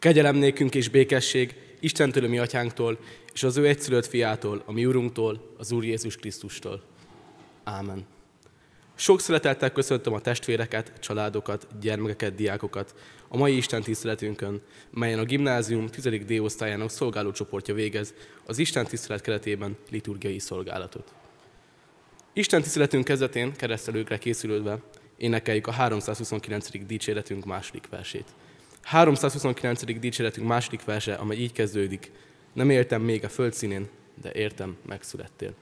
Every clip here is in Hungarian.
Kegyelem nékünk és békesség Istentől, mi atyánktól, és az ő egyszülött fiától, a mi úrunktól, az Úr Jézus Krisztustól. Ámen. Sok szeretettel köszöntöm a testvéreket, családokat, gyermekeket, diákokat a mai Isten tiszteletünkön, melyen a gimnázium 10. D osztályának szolgálócsoportja végez az Isten tisztelet keretében liturgiai szolgálatot. Isten tiszteletünk kezdetén keresztelőkre készülődve énekeljük a 329. dicséretünk második versét. 329. dicséretünk második verse, amely így kezdődik. Nem éltem még a földszínén, de értem, megszülettél.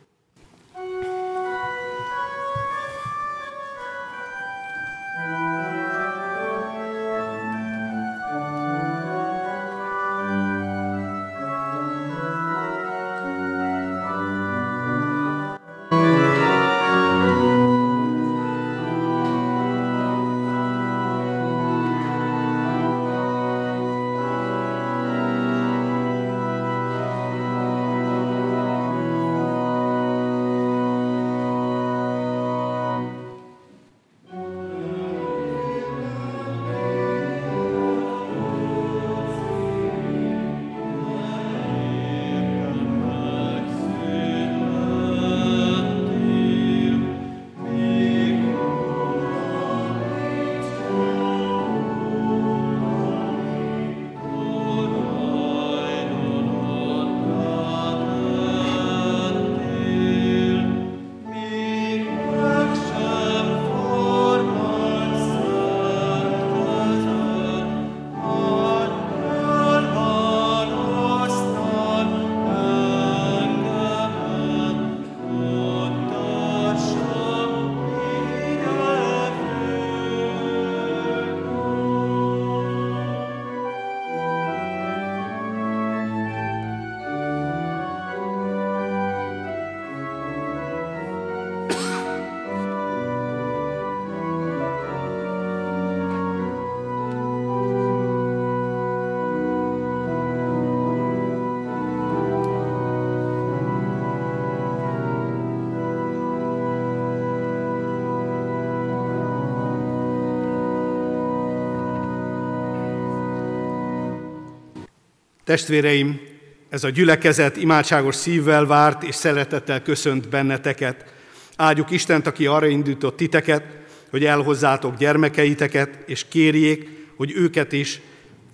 Testvéreim, ez a gyülekezet imádságos szívvel várt és szeretettel köszönt benneteket. Áldjuk Istent, aki arra indított titeket, hogy elhozzátok gyermekeiteket, és kérjék, hogy őket is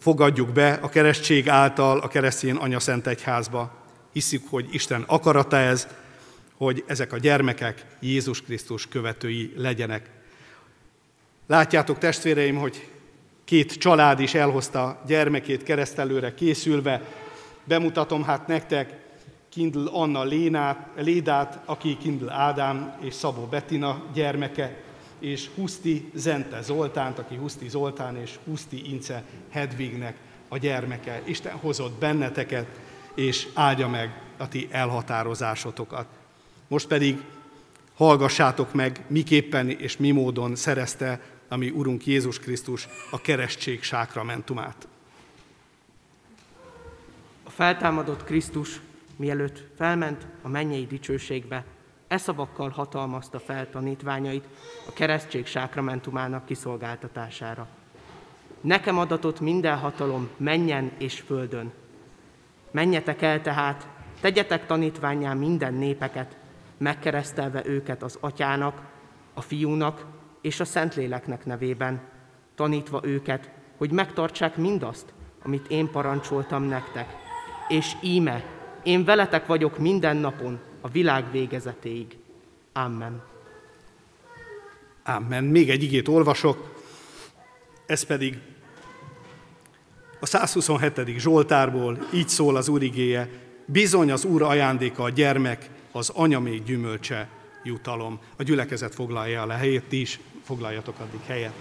fogadjuk be a keresztség által a keresztény anyaszent egyházba. Hiszük, hogy Isten akarata ez, hogy ezek a gyermekek Jézus Krisztus követői legyenek. Látjátok, testvéreim, hogy Két család is elhozta gyermekét keresztelőre készülve. Bemutatom hát nektek Kindl Anna Lénát, Lédát, aki Kindl Ádám és Szabó Bettina gyermeke, és Huszti Zente Zoltánt, aki Huszti Zoltán és Huszti Ince Hedvignek a gyermeke. Isten hozott benneteket, és áldja meg a ti elhatározásotokat. Most pedig hallgassátok meg, miképpen és mi módon szerezte ami Urunk Jézus Krisztus a keresztség sákramentumát. A feltámadott Krisztus, mielőtt felment a mennyei dicsőségbe, e szavakkal hatalmazta fel tanítványait a keresztség sákramentumának kiszolgáltatására. Nekem adatott minden hatalom menjen és földön. Menjetek el tehát, tegyetek tanítványán minden népeket, megkeresztelve őket az atyának, a fiúnak és a Szentléleknek nevében, tanítva őket, hogy megtartsák mindazt, amit én parancsoltam nektek. És íme, én veletek vagyok minden napon, a világ végezetéig. Amen. Amen. Még egy igét olvasok, ez pedig a 127. Zsoltárból így szól az Úr igéje, bizony az Úr ajándéka a gyermek, az anya még gyümölcse jutalom. A gyülekezet foglalja el a helyét, is foglaljatok addig helyet.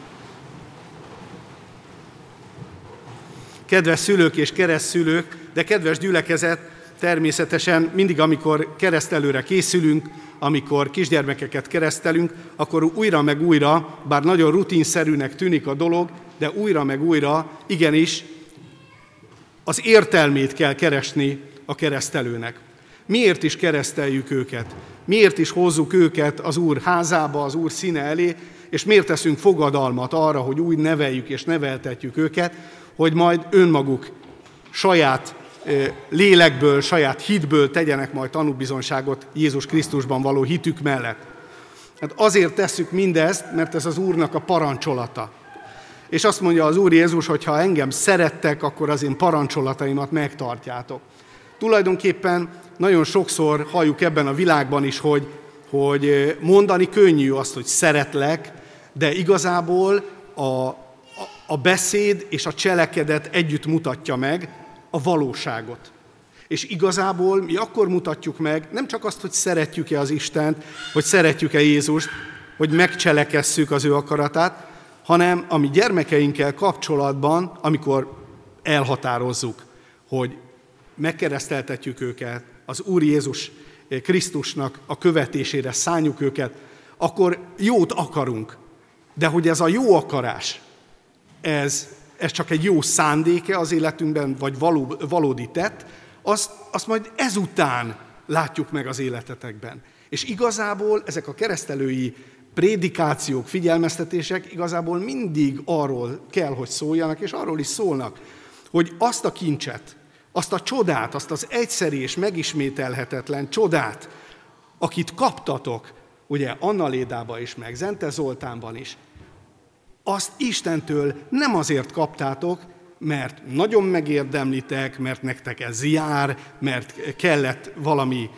Kedves szülők és keresztszülők, de kedves gyülekezet, természetesen mindig, amikor keresztelőre készülünk, amikor kisgyermekeket keresztelünk, akkor újra meg újra, bár nagyon rutinszerűnek tűnik a dolog, de újra meg újra igenis az értelmét kell keresni a keresztelőnek. Miért is kereszteljük őket? Miért is hozzuk őket az Úr házába, az Úr színe elé? És miért teszünk fogadalmat arra, hogy úgy neveljük és neveltetjük őket, hogy majd önmaguk saját lélekből, saját hitből tegyenek majd tanúbizonságot Jézus Krisztusban való hitük mellett. Hát azért tesszük mindezt, mert ez az Úrnak a parancsolata. És azt mondja az Úr Jézus, hogy ha engem szerettek, akkor az én parancsolataimat megtartjátok. Tulajdonképpen nagyon sokszor halljuk ebben a világban is, hogy, hogy mondani könnyű azt, hogy szeretlek, de igazából a, a, beszéd és a cselekedet együtt mutatja meg a valóságot. És igazából mi akkor mutatjuk meg nem csak azt, hogy szeretjük-e az Istent, hogy szeretjük-e Jézust, hogy megcselekesszük az ő akaratát, hanem a mi gyermekeinkkel kapcsolatban, amikor elhatározzuk, hogy megkereszteltetjük őket, az Úr Jézus Krisztusnak a követésére szálljuk őket, akkor jót akarunk. De hogy ez a jó akarás, ez, ez csak egy jó szándéke az életünkben, vagy való, valódi tett, azt, azt majd ezután látjuk meg az életetekben. És igazából ezek a keresztelői prédikációk, figyelmeztetések igazából mindig arról kell, hogy szóljanak, és arról is szólnak, hogy azt a kincset, azt a csodát, azt az egyszeri és megismételhetetlen csodát, akit kaptatok, ugye Anna Lédában is, meg Zente Zoltánban is, azt Istentől nem azért kaptátok, mert nagyon megérdemlitek, mert nektek ez jár, mert kellett valami,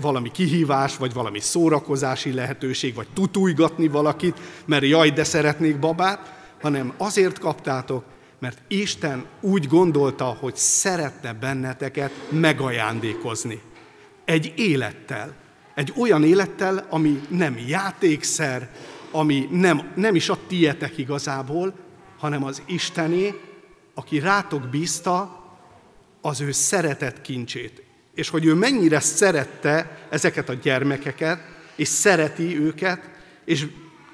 valami kihívás, vagy valami szórakozási lehetőség, vagy tutújgatni valakit, mert jaj, de szeretnék babát, hanem azért kaptátok, mert Isten úgy gondolta, hogy szeretne benneteket megajándékozni. Egy élettel. Egy olyan élettel, ami nem játékszer, ami nem, nem is a tietek igazából, hanem az Istené, aki rátok bízta az ő szeretett kincsét. És hogy ő mennyire szerette ezeket a gyermekeket, és szereti őket, és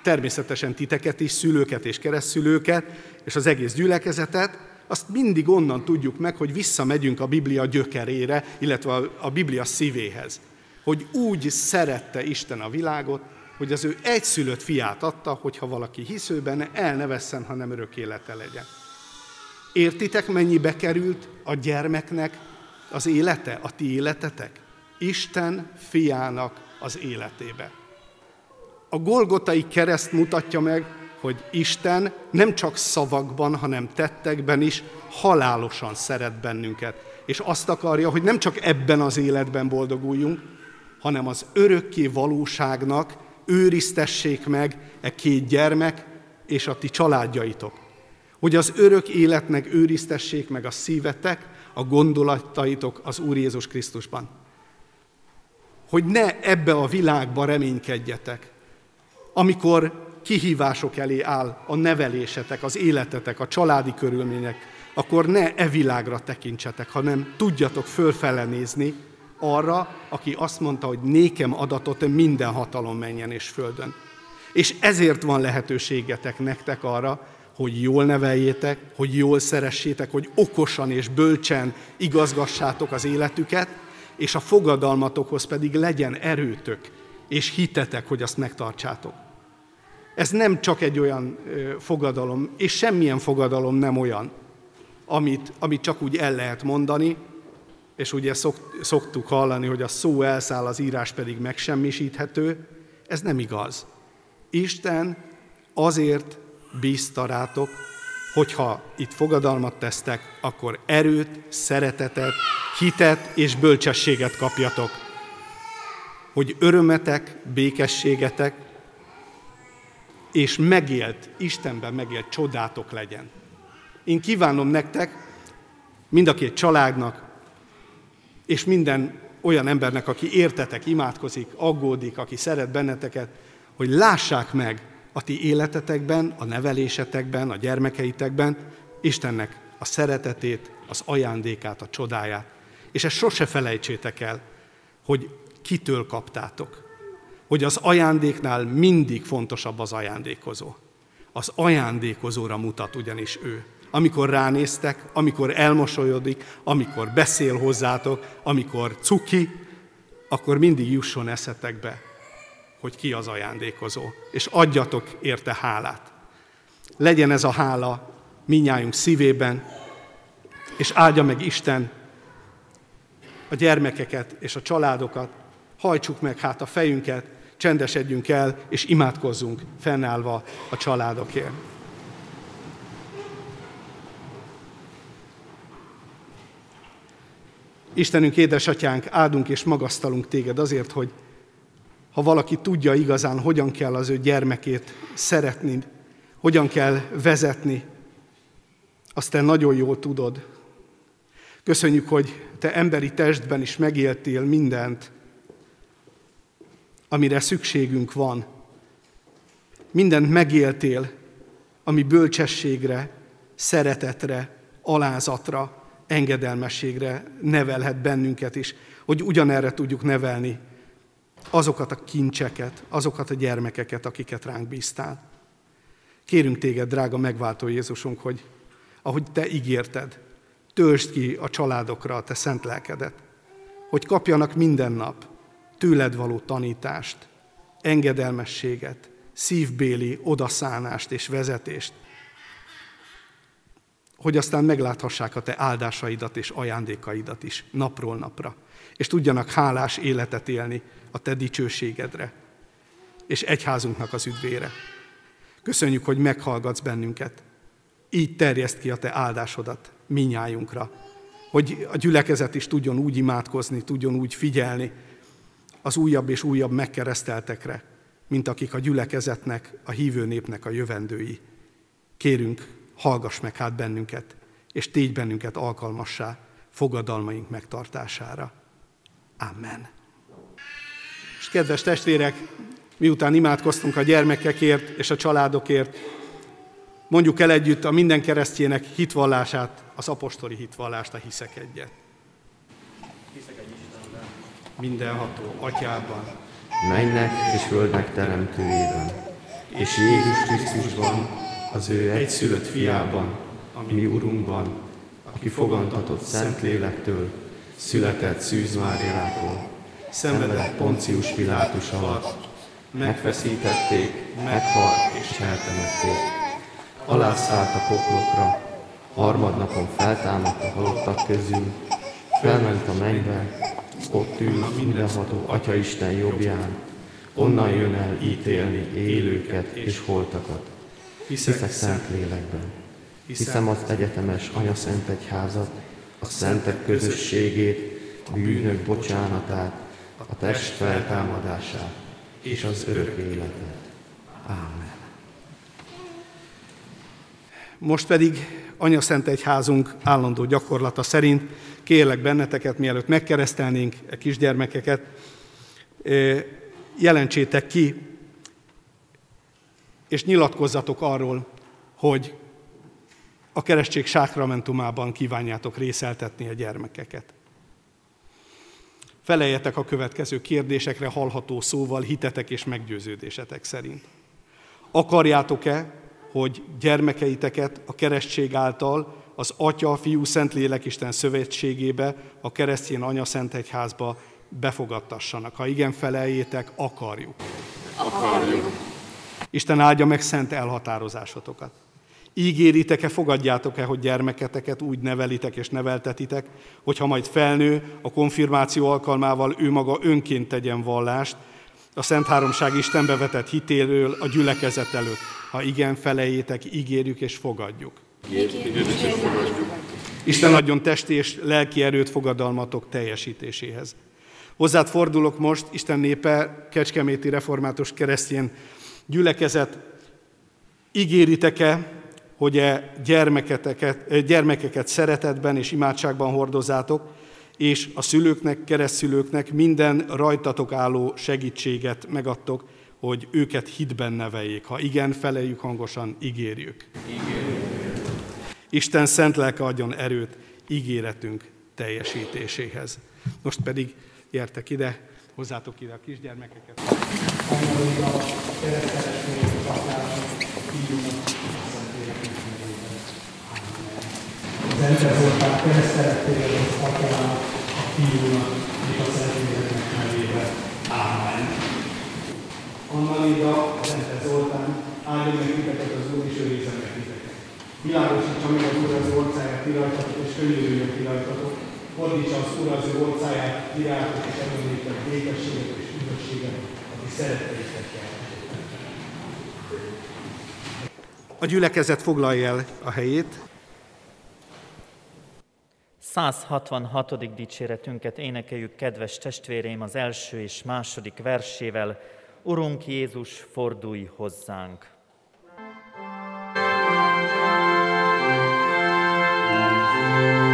természetesen titeket is, szülőket és keresztszülőket, és az egész gyülekezetet, azt mindig onnan tudjuk meg, hogy visszamegyünk a Biblia gyökerére, illetve a Biblia szívéhez. Hogy úgy szerette Isten a világot, hogy az ő egyszülött fiát adta, hogyha valaki hisző benne, el ne vesszen, hanem örök élete legyen. Értitek, mennyibe került a gyermeknek az élete, a ti életetek? Isten fiának az életébe. A Golgotai kereszt mutatja meg, hogy Isten nem csak szavakban, hanem tettekben is halálosan szeret bennünket. És azt akarja, hogy nem csak ebben az életben boldoguljunk, hanem az örökké valóságnak őriztessék meg e két gyermek és a ti családjaitok. Hogy az örök életnek őriztessék meg a szívetek, a gondolataitok az Úr Jézus Krisztusban. Hogy ne ebbe a világba reménykedjetek, amikor kihívások elé áll a nevelésetek, az életetek, a családi körülmények, akkor ne e világra tekintsetek, hanem tudjatok fölfele nézni arra, aki azt mondta, hogy nékem adatot minden hatalom menjen és földön. És ezért van lehetőségetek nektek arra, hogy jól neveljétek, hogy jól szeressétek, hogy okosan és bölcsen igazgassátok az életüket, és a fogadalmatokhoz pedig legyen erőtök és hitetek, hogy azt megtartsátok. Ez nem csak egy olyan fogadalom, és semmilyen fogadalom nem olyan, amit, amit csak úgy el lehet mondani, és ugye szoktuk hallani, hogy a szó elszáll, az írás pedig megsemmisíthető. Ez nem igaz. Isten azért bízta rátok, hogyha itt fogadalmat tesztek, akkor erőt, szeretetet, hitet és bölcsességet kapjatok. Hogy örömetek, békességetek, és megélt, Istenben megélt csodátok legyen. Én kívánom nektek, mind a két családnak, és minden olyan embernek, aki értetek, imádkozik, aggódik, aki szeret benneteket, hogy lássák meg a ti életetekben, a nevelésetekben, a gyermekeitekben Istennek a szeretetét, az ajándékát, a csodáját. És ezt sose felejtsétek el, hogy kitől kaptátok. Hogy az ajándéknál mindig fontosabb az ajándékozó. Az ajándékozóra mutat ugyanis ő amikor ránéztek, amikor elmosolyodik, amikor beszél hozzátok, amikor cuki, akkor mindig jusson eszetekbe, hogy ki az ajándékozó, és adjatok érte hálát. Legyen ez a hála minnyájunk szívében, és áldja meg Isten a gyermekeket és a családokat, hajtsuk meg hát a fejünket, csendesedjünk el, és imádkozzunk fennállva a családokért. Istenünk, édesatyánk, áldunk és magasztalunk téged azért, hogy ha valaki tudja igazán, hogyan kell az ő gyermekét szeretni, hogyan kell vezetni, azt te nagyon jól tudod. Köszönjük, hogy te emberi testben is megéltél mindent, amire szükségünk van. Mindent megéltél, ami bölcsességre, szeretetre, alázatra, engedelmességre nevelhet bennünket is, hogy ugyanerre tudjuk nevelni azokat a kincseket, azokat a gyermekeket, akiket ránk bíztál. Kérünk téged, drága megváltó Jézusunk, hogy ahogy te ígérted, töltsd ki a családokra a te szent lelkedet, hogy kapjanak minden nap tőled való tanítást, engedelmességet, szívbéli odaszánást és vezetést, hogy aztán megláthassák a te áldásaidat és ajándékaidat is napról napra, és tudjanak hálás életet élni a te dicsőségedre, és egyházunknak az üdvére. Köszönjük, hogy meghallgatsz bennünket. Így terjeszt ki a te áldásodat minnyájunkra, hogy a gyülekezet is tudjon úgy imádkozni, tudjon úgy figyelni az újabb és újabb megkereszteltekre, mint akik a gyülekezetnek, a hívő népnek a jövendői. Kérünk, hallgass meg hát bennünket, és tégy bennünket alkalmassá fogadalmaink megtartására. Amen. És kedves testvérek, miután imádkoztunk a gyermekekért és a családokért, mondjuk el együtt a minden keresztjének hitvallását, az apostoli hitvallást, a hiszek egyet. Hiszek egy Istenben, mindenható atyában, mennek és földnek teremtőjében, és Jézus Krisztusban, az ő egyszülött fiában, mi Urunkban, aki fogantatott Szentlélektől, született Szűz Máriától, szenvedett Poncius Pilátus alatt, megfeszítették, meghalt és eltemették. Alászállt a poklokra, harmadnapon feltámadt a halottak közül, felment a mennybe, ott ül a mindenható Atya Isten jobbján, onnan jön el ítélni élőket és holtakat. Hiszek szent lélekben. Hiszem az egyetemes Anya Szent Egyházat, a szentek közösségét, a bűnök bocsánatát, a test feltámadását és az örök életet. Ámen. Most pedig Anya Szent Egyházunk állandó gyakorlata szerint kérlek benneteket, mielőtt megkeresztelnénk a kisgyermekeket, jelentsétek ki, és nyilatkozzatok arról, hogy a keresztség sákramentumában kívánjátok részeltetni a gyermekeket. Feleljetek a következő kérdésekre hallható szóval hitetek és meggyőződésetek szerint. Akarjátok-e, hogy gyermekeiteket a keresztség által az Atya, Fiú, Szentlélek Isten szövetségébe, a keresztjén Anya Szent Egyházba befogadtassanak? Ha igen, feleljétek, akarjuk. Akarjuk. Isten áldja meg szent elhatározásotokat. Ígéritek-e, fogadjátok-e, hogy gyermeketeket úgy nevelitek és neveltetitek, hogyha majd felnő, a konfirmáció alkalmával ő maga önként tegyen vallást, a Szent Háromság Istenbe vetett hitéről a gyülekezet előtt. Ha igen, felejétek, ígérjük és fogadjuk. Isten adjon testi és lelki erőt fogadalmatok teljesítéséhez. Hozzád fordulok most, Isten népe, Kecskeméti Református Keresztjén gyülekezet, ígéritek-e, hogy e gyermeketeket, e gyermekeket szeretetben és imádságban hordozátok, és a szülőknek, keresztszülőknek minden rajtatok álló segítséget megadtok, hogy őket hitben neveljék. Ha igen, feleljük hangosan, ígérjük. ígérjük. Isten szent lelke adjon erőt ígéretünk teljesítéséhez. Most pedig gyertek ide, hozzátok ide a kisgyermekeket. Szente voltál, keresztelettél az Atyának, a Fiúnak és a Szentléleknek nevében. Ámen. Anna Linda, Szente Zoltán, áldja meg titeket az Úr, és őrizze meg titeket. Világosítsa meg az Úr az országát irajtatok, és könyörüljön irajtatok. Fordítsa az Úr az ő országát, irányátok és emléket, békességet és A gyülekezet foglalja el a helyét. 166. dicséretünket énekeljük, kedves testvéreim, az első és második versével. Urunk Jézus, fordulj hozzánk! Ami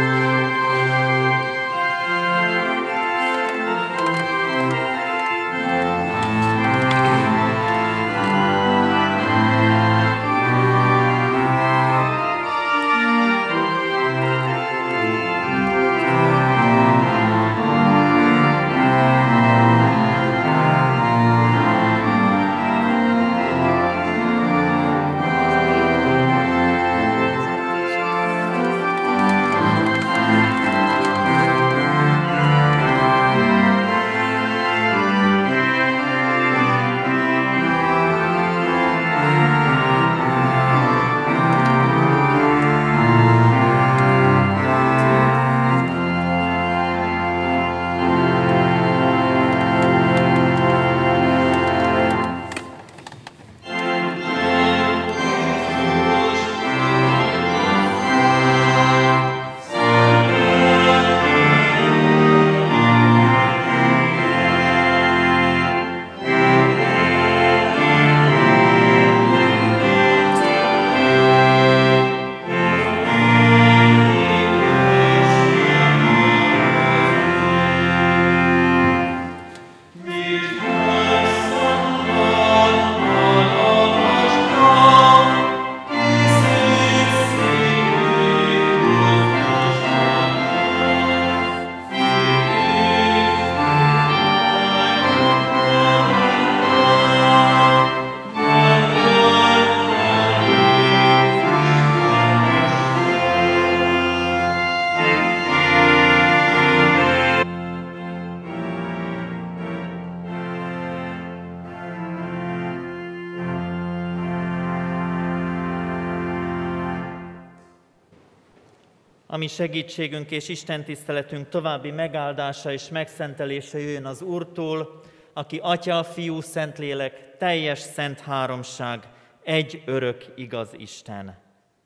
segítségünk és Isten tiszteletünk további megáldása és megszentelése jöjjön az Úrtól, aki Atya, Fiú, Szentlélek, teljes szent háromság, egy örök igaz Isten.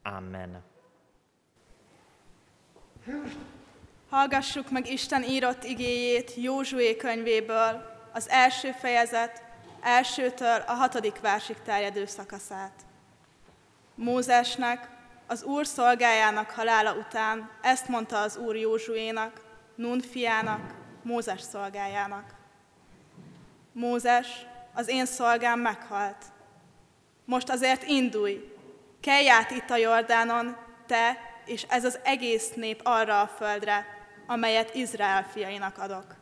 Amen. Hallgassuk meg Isten írott igéjét Józsué könyvéből, az első fejezet, elsőtől a hatodik versig terjedő szakaszát. Mózesnek, az Úr szolgájának halála után ezt mondta az Úr Józsuénak, Nun fiának, Mózes szolgájának. Mózes, az én szolgám meghalt. Most azért indulj, kelj át itt a Jordánon, te és ez az egész nép arra a földre, amelyet Izrael fiainak adok.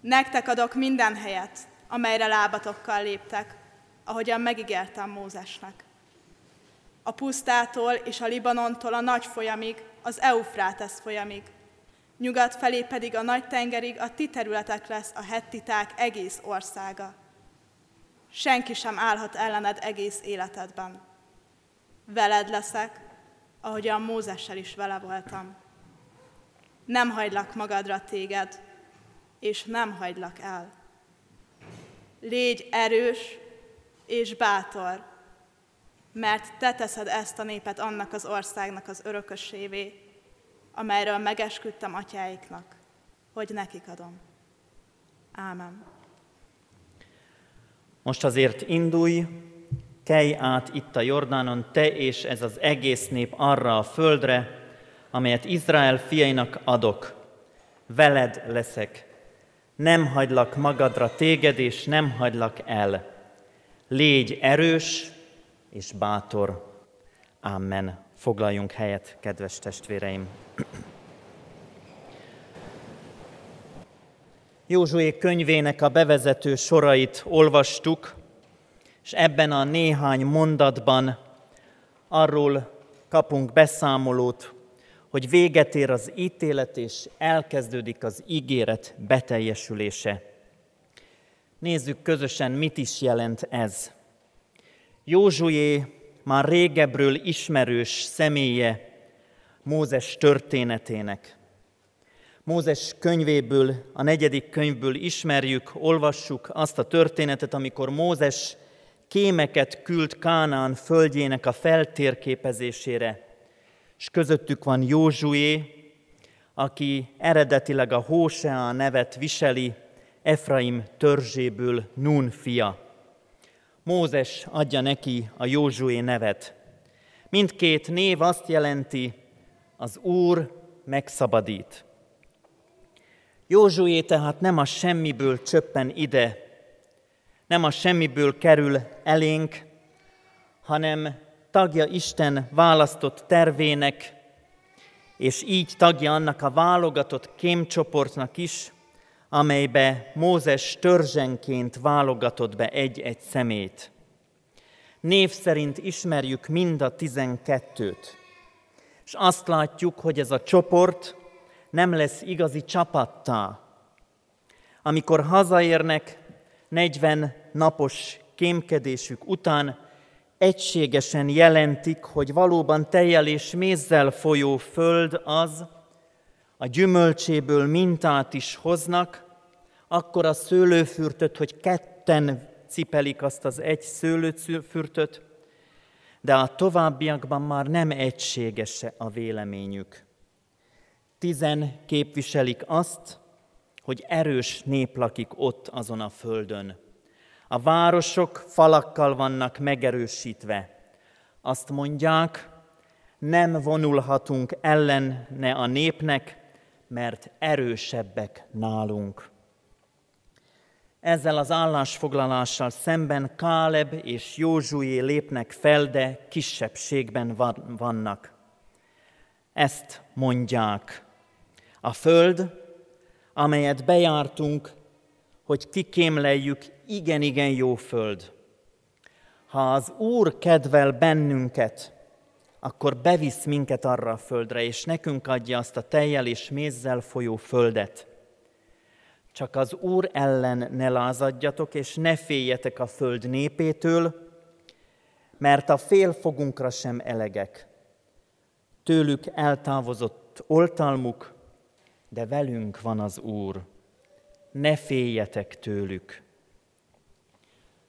Nektek adok minden helyet, amelyre lábatokkal léptek, ahogyan megígértem Mózesnek a pusztától és a Libanontól a nagy folyamig, az Eufrátesz folyamig. Nyugat felé pedig a nagy tengerig a ti területek lesz a hettiták egész országa. Senki sem állhat ellened egész életedben. Veled leszek, ahogyan Mózessel is vele voltam. Nem hagylak magadra téged, és nem hagylak el. Légy erős és bátor, mert te teszed ezt a népet annak az országnak az örökösévé, amelyről megesküdtem atyáiknak, hogy nekik adom. Ámen. Most azért indulj, kelj át itt a Jordánon, te és ez az egész nép arra a földre, amelyet Izrael fiainak adok. Veled leszek. Nem hagylak magadra téged, és nem hagylak el. Légy erős, és bátor. Amen. Foglaljunk helyet, kedves testvéreim. Józsué könyvének a bevezető sorait olvastuk, és ebben a néhány mondatban arról kapunk beszámolót, hogy véget ér az ítélet, és elkezdődik az ígéret beteljesülése. Nézzük közösen, mit is jelent ez. Józsué már régebről ismerős személye Mózes történetének. Mózes könyvéből, a negyedik könyvből ismerjük, olvassuk azt a történetet, amikor Mózes kémeket küld Kánán földjének a feltérképezésére, és közöttük van Józsué, aki eredetileg a Hósea nevet viseli, Efraim törzséből Nun fia. Mózes adja neki a Józsué nevet. Mindkét név azt jelenti, az Úr megszabadít. Józsué tehát nem a semmiből csöppen ide, nem a semmiből kerül elénk, hanem tagja Isten választott tervének, és így tagja annak a válogatott kémcsoportnak is, amelybe Mózes törzsenként válogatott be egy-egy szemét. Név szerint ismerjük mind a tizenkettőt, és azt látjuk, hogy ez a csoport nem lesz igazi csapattá. Amikor hazaérnek 40 napos kémkedésük után, egységesen jelentik, hogy valóban tejjel és mézzel folyó föld az, a gyümölcséből mintát is hoznak, akkor a szőlőfürtöt, hogy ketten cipelik azt az egy szőlőfürtöt, de a továbbiakban már nem egységes a véleményük. Tizen képviselik azt, hogy erős nép lakik ott azon a földön. A városok falakkal vannak megerősítve. Azt mondják, nem vonulhatunk ellene a népnek, mert erősebbek nálunk. Ezzel az állásfoglalással szemben Káleb és Józsué lépnek fel, de kisebbségben vannak. Ezt mondják. A föld, amelyet bejártunk, hogy kikémleljük, igen-igen jó föld. Ha az Úr kedvel bennünket, akkor bevisz minket arra a földre, és nekünk adja azt a tejjel és mézzel folyó földet. Csak az Úr ellen ne lázadjatok, és ne féljetek a föld népétől, mert a félfogunkra sem elegek. Tőlük eltávozott oltalmuk, de velünk van az Úr. Ne féljetek tőlük.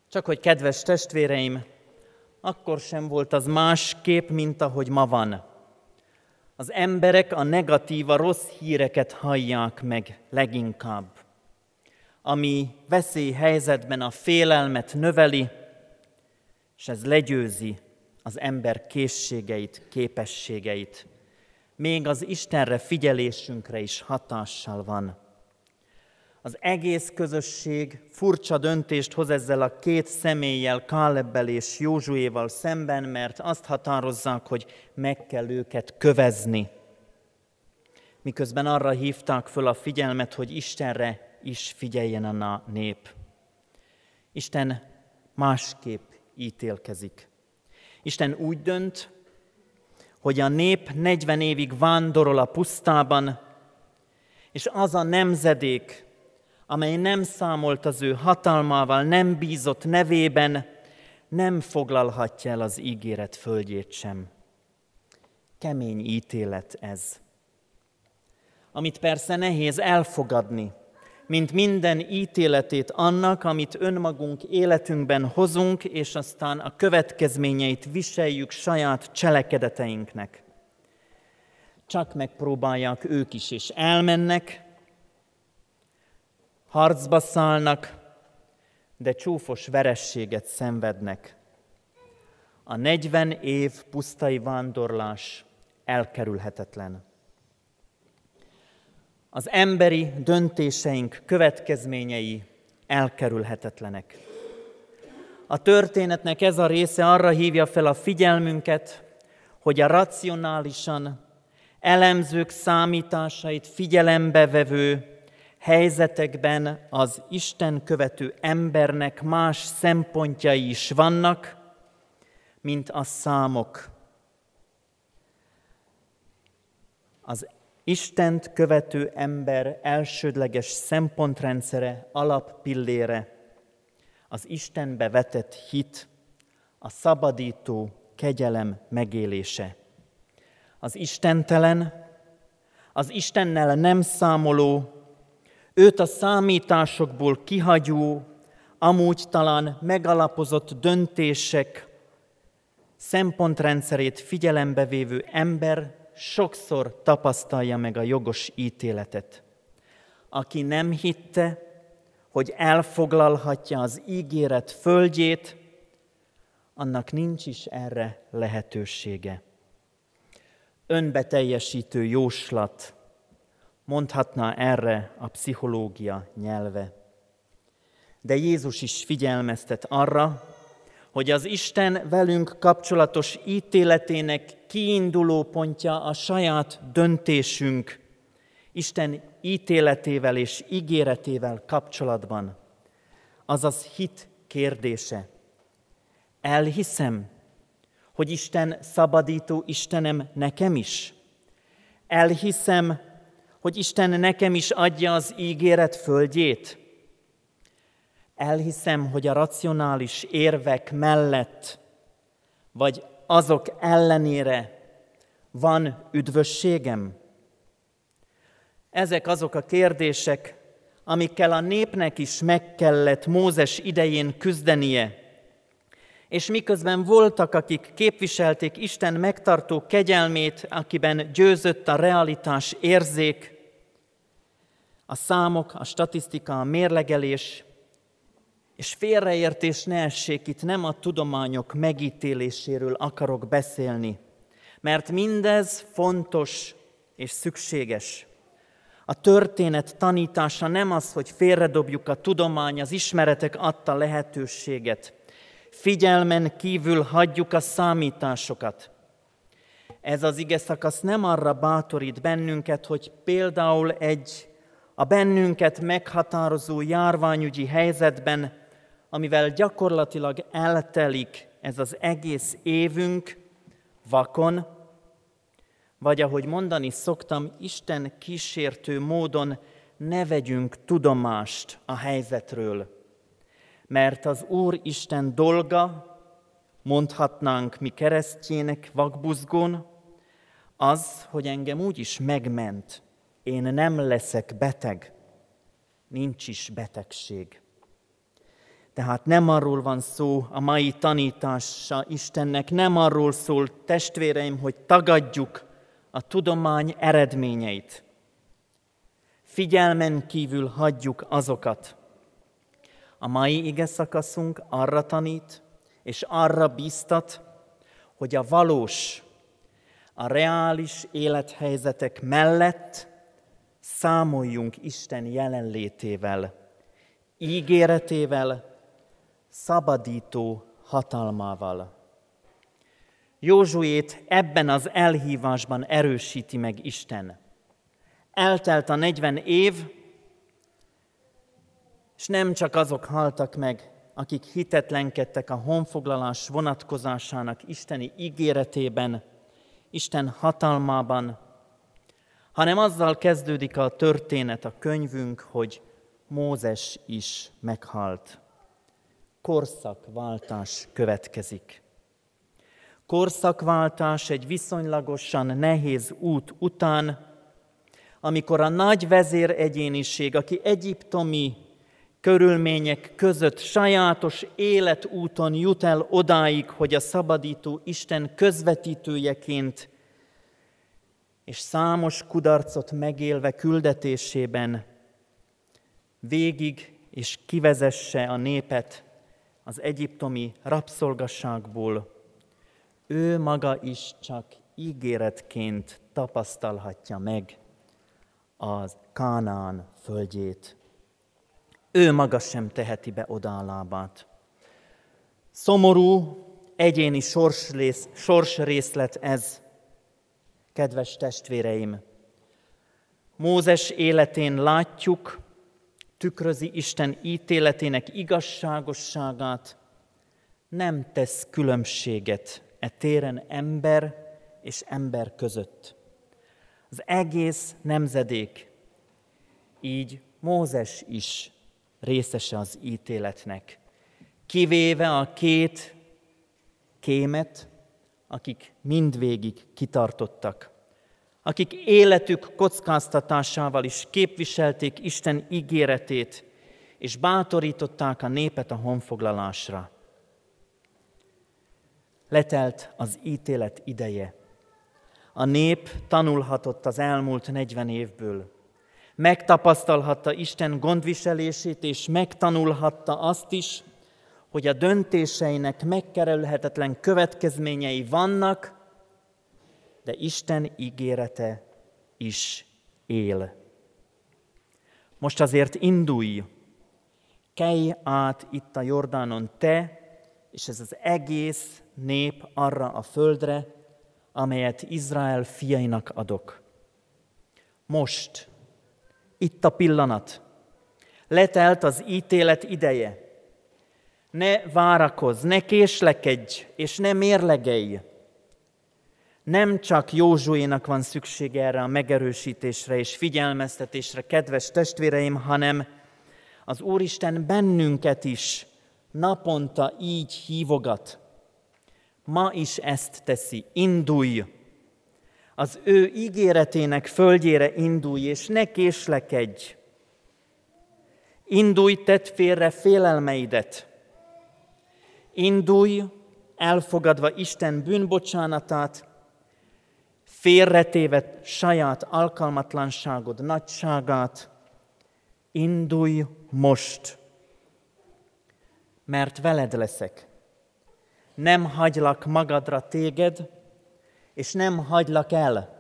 Csak hogy kedves testvéreim, akkor sem volt az másképp, mint ahogy ma van. Az emberek a negatív, a rossz híreket hallják meg leginkább, ami veszélyhelyzetben a félelmet növeli, és ez legyőzi az ember készségeit, képességeit. Még az Istenre figyelésünkre is hatással van. Az egész közösség furcsa döntést hoz ezzel a két személlyel, Kálebbel és Józsuéval szemben, mert azt határozzák, hogy meg kell őket kövezni. Miközben arra hívták föl a figyelmet, hogy Istenre is figyeljen a nép. Isten másképp ítélkezik. Isten úgy dönt, hogy a nép 40 évig vándorol a pusztában, és az a nemzedék, amely nem számolt az ő hatalmával, nem bízott nevében, nem foglalhatja el az ígéret földjét sem. Kemény ítélet ez. Amit persze nehéz elfogadni, mint minden ítéletét annak, amit önmagunk életünkben hozunk, és aztán a következményeit viseljük saját cselekedeteinknek. Csak megpróbálják ők is, és elmennek, harcba szállnak, de csúfos verességet szenvednek. A 40 év pusztai vándorlás elkerülhetetlen. Az emberi döntéseink következményei elkerülhetetlenek. A történetnek ez a része arra hívja fel a figyelmünket, hogy a racionálisan elemzők számításait figyelembe vevő helyzetekben az Isten követő embernek más szempontjai is vannak, mint a számok. Az Istent követő ember elsődleges szempontrendszere, alappillére, az Istenbe vetett hit, a szabadító, kegyelem megélése. Az istentelen, az Istennel nem számoló, őt a számításokból kihagyó, amúgy talán megalapozott döntések szempontrendszerét figyelembe vévő ember sokszor tapasztalja meg a jogos ítéletet. Aki nem hitte, hogy elfoglalhatja az ígéret földjét, annak nincs is erre lehetősége. Önbeteljesítő jóslat, mondhatná erre a pszichológia nyelve. De Jézus is figyelmeztet arra, hogy az Isten velünk kapcsolatos ítéletének kiinduló pontja a saját döntésünk, Isten ítéletével és ígéretével kapcsolatban, azaz hit kérdése. Elhiszem, hogy Isten szabadító Istenem nekem is. Elhiszem, hogy Isten nekem is adja az ígéret földjét. Elhiszem, hogy a racionális érvek mellett, vagy azok ellenére van üdvösségem. Ezek azok a kérdések, amikkel a népnek is meg kellett Mózes idején küzdenie. És miközben voltak, akik képviselték Isten megtartó kegyelmét, akiben győzött a realitás érzék, a számok, a statisztika, a mérlegelés, és félreértés ne essék, itt nem a tudományok megítéléséről akarok beszélni, mert mindez fontos és szükséges. A történet tanítása nem az, hogy félredobjuk a tudomány, az ismeretek adta lehetőséget. Figyelmen kívül hagyjuk a számításokat. Ez az ige szakasz nem arra bátorít bennünket, hogy például egy a bennünket meghatározó járványügyi helyzetben, amivel gyakorlatilag eltelik ez az egész évünk vakon, vagy ahogy mondani szoktam, Isten kísértő módon ne vegyünk tudomást a helyzetről. Mert az Úr Isten dolga, mondhatnánk mi keresztjének vakbuzgón, az, hogy engem úgy is megment, én nem leszek beteg, nincs is betegség. Tehát nem arról van szó a mai tanítása Istennek, nem arról szól testvéreim, hogy tagadjuk a tudomány eredményeit. Figyelmen kívül hagyjuk azokat. A mai ige szakaszunk arra tanít, és arra bíztat, hogy a valós, a reális élethelyzetek mellett számoljunk Isten jelenlétével, ígéretével, szabadító hatalmával. Józsuét ebben az elhívásban erősíti meg Isten. Eltelt a 40 év, és nem csak azok haltak meg, akik hitetlenkedtek a honfoglalás vonatkozásának isteni ígéretében, Isten hatalmában, hanem azzal kezdődik a történet, a könyvünk, hogy Mózes is meghalt. Korszakváltás következik. Korszakváltás egy viszonylagosan nehéz út után, amikor a nagy vezér egyéniség, aki egyiptomi körülmények között sajátos életúton jut el odáig, hogy a szabadító Isten közvetítőjeként és számos kudarcot megélve küldetésében végig és kivezesse a népet az egyiptomi rabszolgasságból, ő maga is csak ígéretként tapasztalhatja meg az Kánán földjét. Ő maga sem teheti be oda a lábát. Szomorú, egyéni sorsrész, sorsrészlet ez, kedves testvéreim. Mózes életén látjuk, tükrözi Isten ítéletének igazságosságát, nem tesz különbséget e téren ember és ember között. Az egész nemzedék, így Mózes is részese az ítéletnek, kivéve a két kémet, akik mindvégig kitartottak, akik életük kockáztatásával is képviselték Isten ígéretét, és bátorították a népet a honfoglalásra. Letelt az ítélet ideje. A nép tanulhatott az elmúlt 40 évből. Megtapasztalhatta Isten gondviselését, és megtanulhatta azt is, hogy a döntéseinek megkerülhetetlen következményei vannak, de Isten ígérete is él. Most azért indulj, kelj át itt a Jordánon te, és ez az egész nép arra a földre, amelyet Izrael fiainak adok. Most, itt a pillanat, letelt az ítélet ideje. Ne várakozz, ne késlekedj, és ne mérlegelj. Nem csak Józsuénak van szüksége erre a megerősítésre és figyelmeztetésre, kedves testvéreim, hanem az Úristen bennünket is naponta így hívogat. Ma is ezt teszi, indulj! Az ő ígéretének földjére indulj, és ne késlekedj! Indulj, tedd félre félelmeidet! Indulj, elfogadva Isten bűnbocsánatát, félretéve saját alkalmatlanságod nagyságát, indulj most, mert veled leszek. Nem hagylak magadra téged, és nem hagylak el.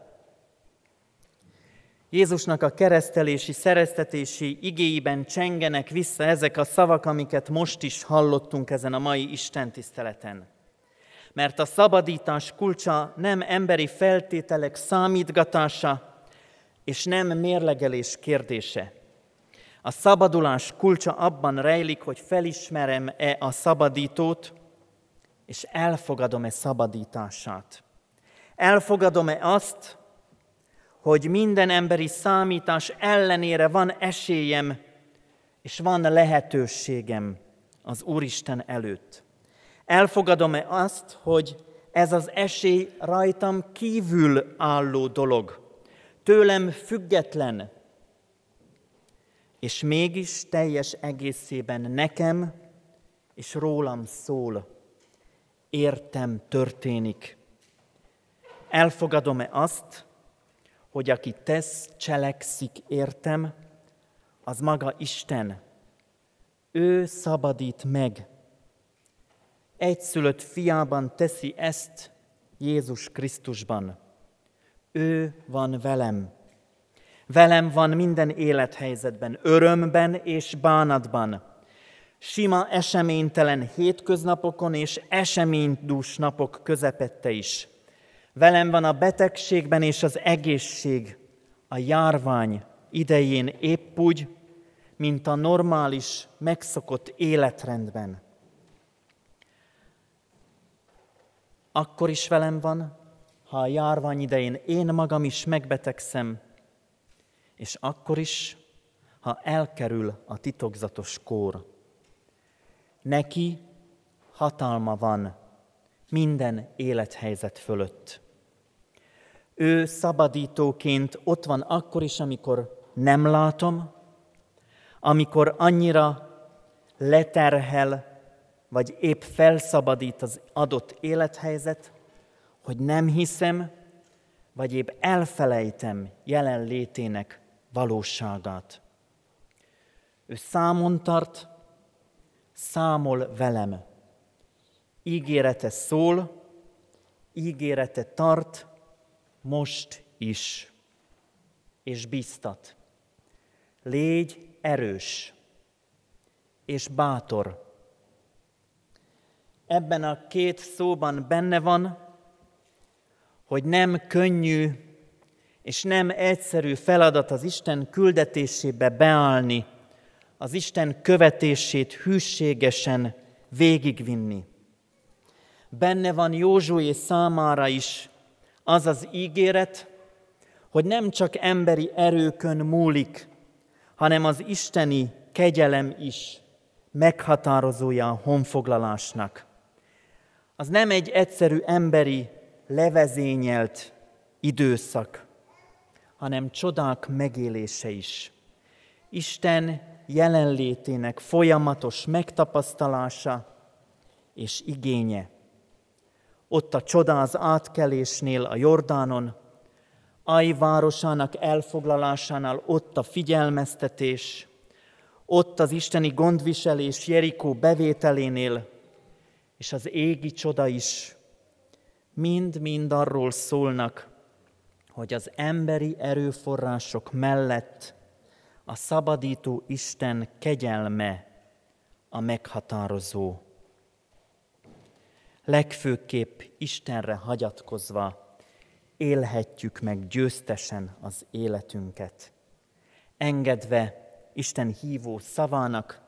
Jézusnak a keresztelési, szereztetési igéiben csengenek vissza ezek a szavak, amiket most is hallottunk ezen a mai Isten tiszteleten. Mert a szabadítás kulcsa nem emberi feltételek számítgatása, és nem mérlegelés kérdése. A szabadulás kulcsa abban rejlik, hogy felismerem-e a szabadítót, és elfogadom-e szabadítását. Elfogadom-e azt, hogy minden emberi számítás ellenére van esélyem, és van lehetőségem az Úristen előtt. Elfogadom-e azt, hogy ez az esély rajtam kívül álló dolog, tőlem független, és mégis teljes egészében nekem és rólam szól. Értem történik. Elfogadom-e azt, hogy aki tesz, cselekszik, értem, az maga Isten. Ő szabadít meg. Egyszülött fiában teszi ezt Jézus Krisztusban. Ő van velem. Velem van minden élethelyzetben, örömben és bánatban. Sima eseménytelen hétköznapokon és eseménydús napok közepette is. Velem van a betegségben és az egészség, a járvány idején épp úgy, mint a normális, megszokott életrendben. Akkor is velem van, ha a járvány idején én magam is megbetegszem, és akkor is, ha elkerül a titokzatos kór. Neki hatalma van minden élethelyzet fölött. Ő szabadítóként ott van akkor is, amikor nem látom, amikor annyira leterhel, vagy épp felszabadít az adott élethelyzet, hogy nem hiszem, vagy épp elfelejtem jelenlétének valóságát. Ő számon tart, számol velem. Ígérete szól, ígérete tart, most is, és biztat. Légy erős, és bátor. Ebben a két szóban benne van, hogy nem könnyű és nem egyszerű feladat az Isten küldetésébe beállni, az Isten követését hűségesen végigvinni. Benne van Józsué számára is az az ígéret, hogy nem csak emberi erőkön múlik, hanem az isteni kegyelem is meghatározója a honfoglalásnak. Az nem egy egyszerű emberi levezényelt időszak, hanem csodák megélése is. Isten jelenlétének folyamatos megtapasztalása és igénye. Ott a csoda az átkelésnél a Jordánon, Ai városának elfoglalásánál ott a figyelmeztetés, ott az isteni gondviselés Jerikó bevételénél, és az égi csoda is mind-mind arról szólnak, hogy az emberi erőforrások mellett a szabadító Isten kegyelme a meghatározó. Legfőképp Istenre hagyatkozva élhetjük meg győztesen az életünket, engedve Isten hívó szavának,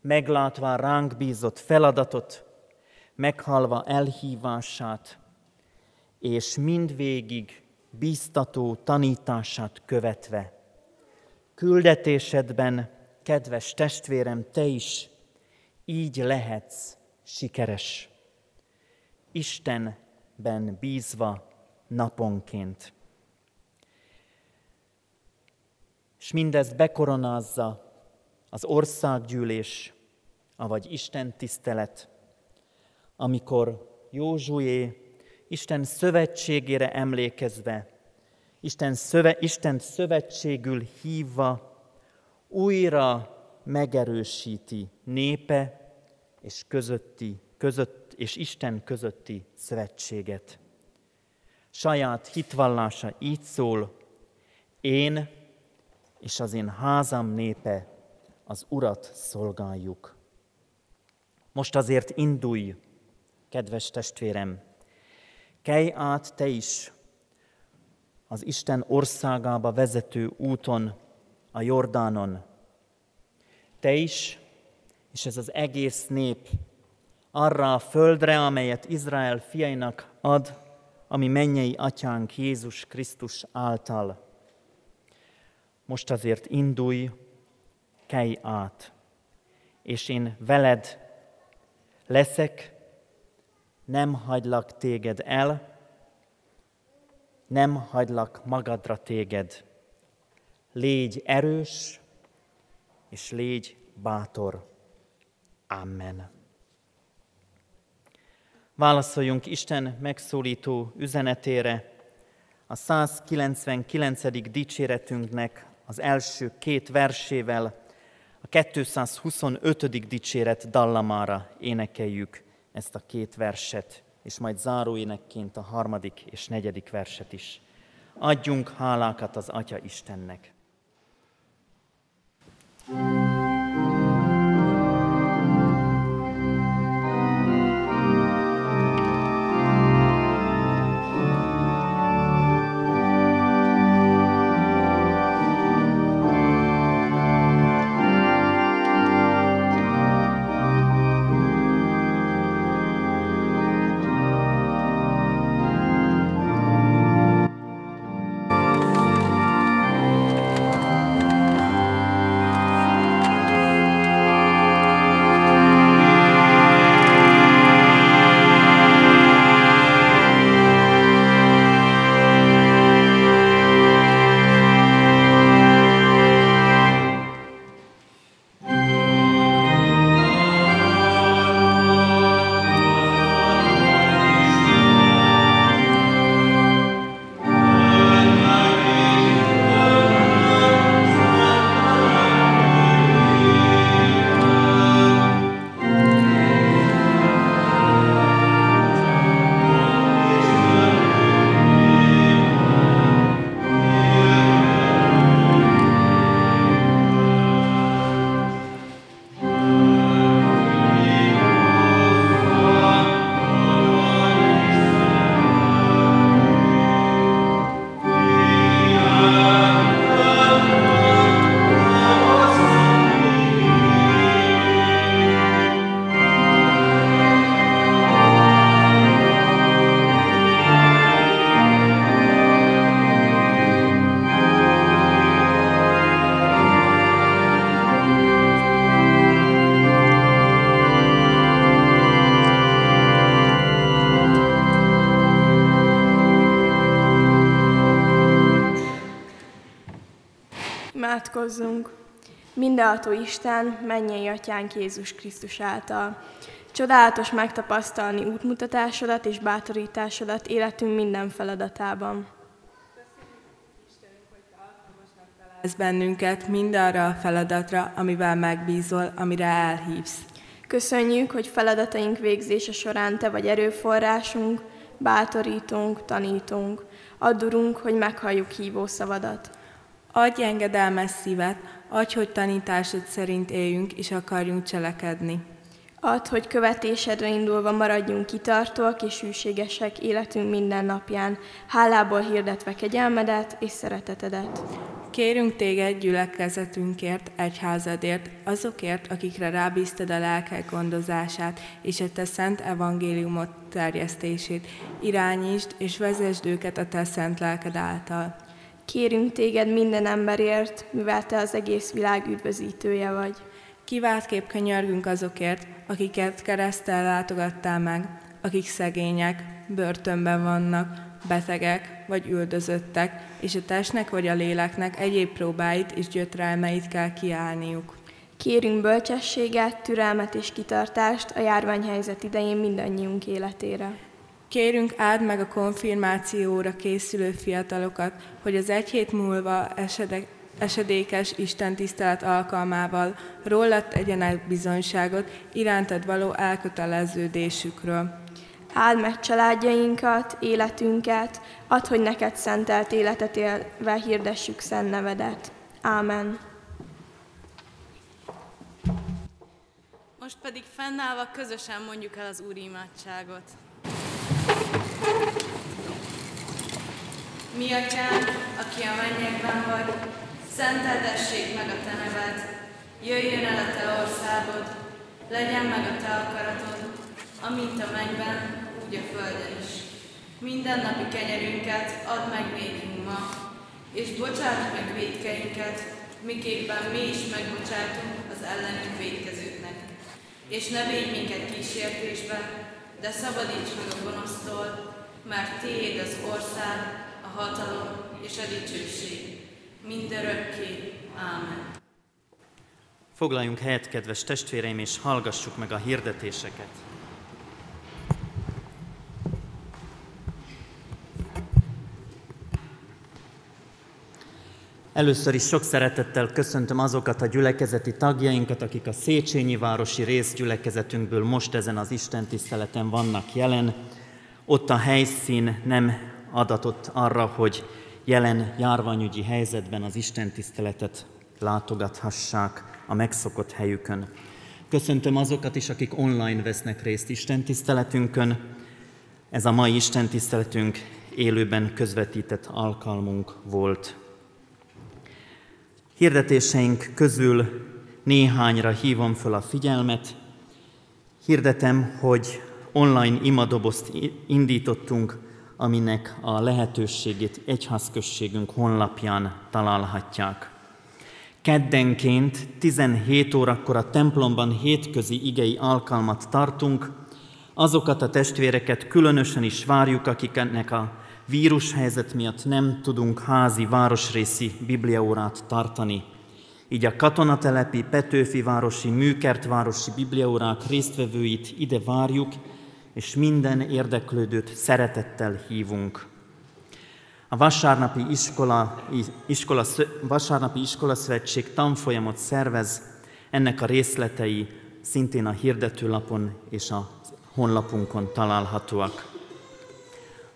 meglátva ránk bízott feladatot, meghalva elhívását, és mindvégig bíztató tanítását követve. Küldetésedben, kedves testvérem, te is így lehetsz sikeres. Istenben bízva naponként. És mindezt bekoronázza az országgyűlés, avagy Isten tisztelet, amikor Józsué Isten szövetségére emlékezve, Isten, szöve, Isten szövetségül hívva, újra megerősíti népe és közötti, között, és Isten közötti szövetséget. Saját hitvallása így szól, én és az én házam népe az Urat szolgáljuk. Most azért indulj, kedves testvérem, kelj át te is az Isten országába vezető úton, a Jordánon. Te is, és ez az egész nép arra a földre, amelyet Izrael fiainak ad, ami mennyei atyánk Jézus Krisztus által. Most azért indulj, kelj át, és én veled leszek, nem hagylak téged el, nem hagylak magadra téged. Légy erős, és légy bátor. Amen. Válaszoljunk Isten megszólító üzenetére, a 199. dicséretünknek az első két versével, a 225. dicséret dallamára énekeljük ezt a két verset, és majd záróénekként a harmadik és negyedik verset is. Adjunk hálákat az Atya Istennek. thank you Mindenható Isten, mennyei atyánk Jézus Krisztus által. Csodálatos megtapasztalni útmutatásodat és bátorításodat életünk minden feladatában. Ez bennünket mindarra a feladatra, amivel megbízol, amire elhívsz. Köszönjük, hogy feladataink végzése során Te vagy erőforrásunk, bátorítunk, tanítunk. Add, Urunk, hogy meghalljuk hívó szavadat. Adj engedelmes szívet, adj, hogy tanításod szerint éljünk és akarjunk cselekedni. Add, hogy követésedre indulva maradjunk kitartóak és hűségesek életünk minden napján, hálából hirdetve kegyelmedet és szeretetedet. Kérünk téged gyülekezetünkért, egyházadért, azokért, akikre rábízted a lelkek gondozását és a te szent evangéliumot terjesztését. Irányítsd és vezesd őket a te szent lelked által. Kérünk téged minden emberért, mivel te az egész világ üdvözítője vagy. Kiváltképp könyörgünk azokért, akiket keresztel látogattál meg, akik szegények, börtönben vannak, betegek vagy üldözöttek, és a testnek vagy a léleknek egyéb próbáit és gyötrelmeit kell kiállniuk. Kérünk bölcsességet, türelmet és kitartást a járványhelyzet idején mindannyiunk életére. Kérünk áld meg a konfirmációra készülő fiatalokat, hogy az egy hét múlva esedek, esedékes Isten tisztelet alkalmával rólad tegyenek bizonyságot irántad való elköteleződésükről. Áld meg családjainkat, életünket, add, hogy neked szentelt életet élve hirdessük szent nevedet. Ámen. Most pedig fennállva közösen mondjuk el az Úr imádságot. Mi atyánk, aki a mennyekben vagy, szenteltessék meg a te neved, jöjjön el a te országod, legyen meg a te akaratod, amint a mennyben, úgy a földön is. Minden napi kenyerünket add meg nékünk ma, és bocsáss meg védkeinket, miképpen mi is megbocsátunk az ellenünk védkezőknek. És ne védj minket kísértésbe, de szabadíts meg a gonosztól, mert Tiéd az ország, a hatalom és a dicsőség. Mindörökké. Ámen. Foglaljunk helyet, kedves testvéreim, és hallgassuk meg a hirdetéseket. Először is sok szeretettel köszöntöm azokat a gyülekezeti tagjainkat, akik a Széchenyi Városi részgyülekezetünkből most ezen az Isten tiszteleten vannak jelen. Ott a helyszín nem adatott arra, hogy jelen járványügyi helyzetben az Isten tiszteletet látogathassák a megszokott helyükön. Köszöntöm azokat is, akik online vesznek részt Isten tiszteletünkön. Ez a mai Isten tiszteletünk élőben közvetített alkalmunk volt. Hirdetéseink közül néhányra hívom föl a figyelmet. Hirdetem, hogy online imadobozt indítottunk, aminek a lehetőségét egyházközségünk honlapján találhatják. Keddenként 17 órakor a templomban hétközi igei alkalmat tartunk. Azokat a testvéreket különösen is várjuk, akiknek a vírushelyzet miatt nem tudunk házi városrészi bibliaórát tartani. Így a katonatelepi, Petőfi városi, Műkertvárosi bibliaórák résztvevőit ide várjuk, és minden érdeklődőt szeretettel hívunk. A vasárnapi iskola, iskola, vasárnapi iskola szövetség tanfolyamot szervez, ennek a részletei szintén a hirdetőlapon és a honlapunkon találhatóak.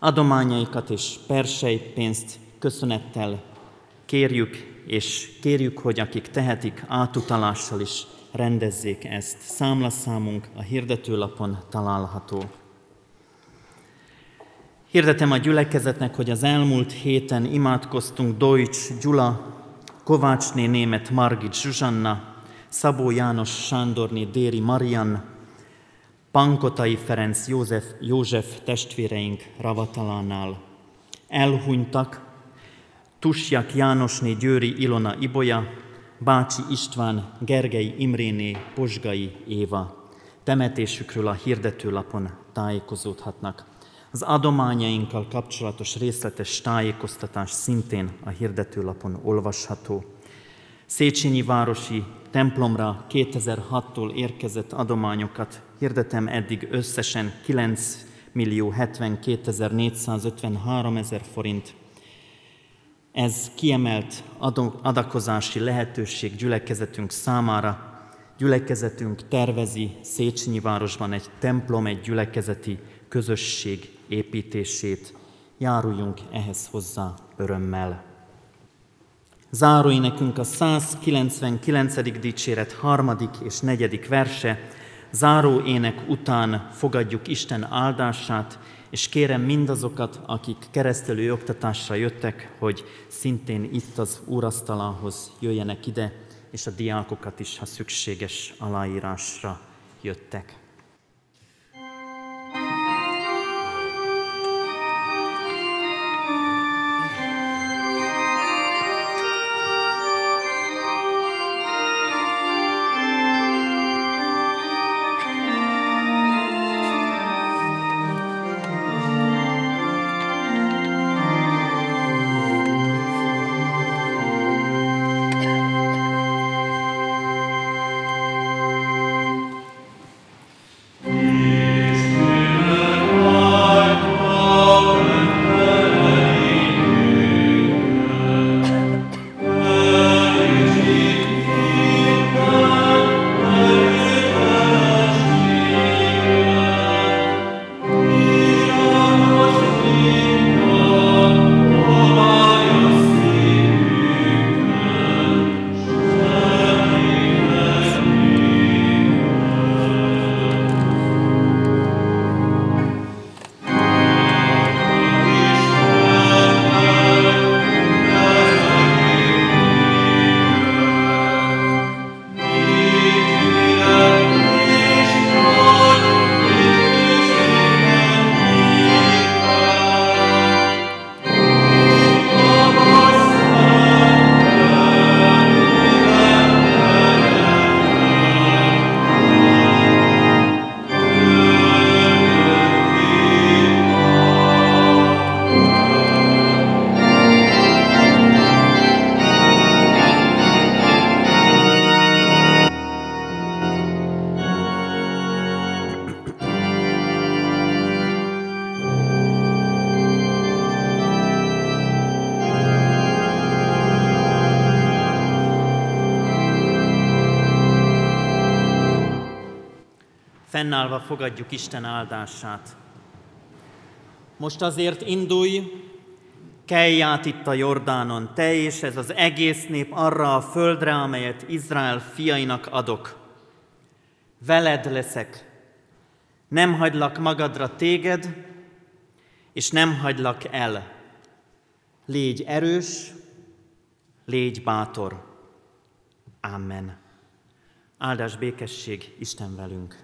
Adományaikat és persejpénzt köszönettel kérjük, és kérjük, hogy akik tehetik, átutalással is rendezzék ezt. Számlaszámunk a hirdetőlapon található. Hirdetem a gyülekezetnek, hogy az elmúlt héten imádkoztunk Deutsch Gyula, Kovácsné német Margit Zsuzsanna, Szabó János Sándorné Déri Marian, Pankotai Ferenc József, József testvéreink Ravatalánál. Elhunytak Tusjak Jánosné Győri Ilona Ibolya, Bácsi István, Gergely Imréné, Posgai Éva. Temetésükről a hirdetőlapon tájékozódhatnak. Az adományainkkal kapcsolatos részletes tájékoztatás szintén a hirdetőlapon olvasható. Széchenyi városi templomra 2006-tól érkezett adományokat hirdetem eddig összesen 9 millió 72 453 ezer forint. Ez kiemelt adakozási lehetőség gyülekezetünk számára. Gyülekezetünk tervezi Széchenyi városban egy templom, egy gyülekezeti közösség építését. Járuljunk ehhez hozzá örömmel. Záró nekünk a 199. dicséret harmadik és negyedik verse. Záró ének után fogadjuk Isten áldását, és kérem mindazokat, akik keresztelő oktatásra jöttek, hogy szintén itt az úrasztalához jöjjenek ide, és a diákokat is, ha szükséges aláírásra jöttek. Fogadjuk Isten áldását. Most azért indulj, kelj át itt a Jordánon, te és ez az egész nép arra a földre, amelyet Izrael fiainak adok. Veled leszek, nem hagylak magadra téged, és nem hagylak el. Légy erős, légy bátor. Amen. Áldás békesség Isten velünk.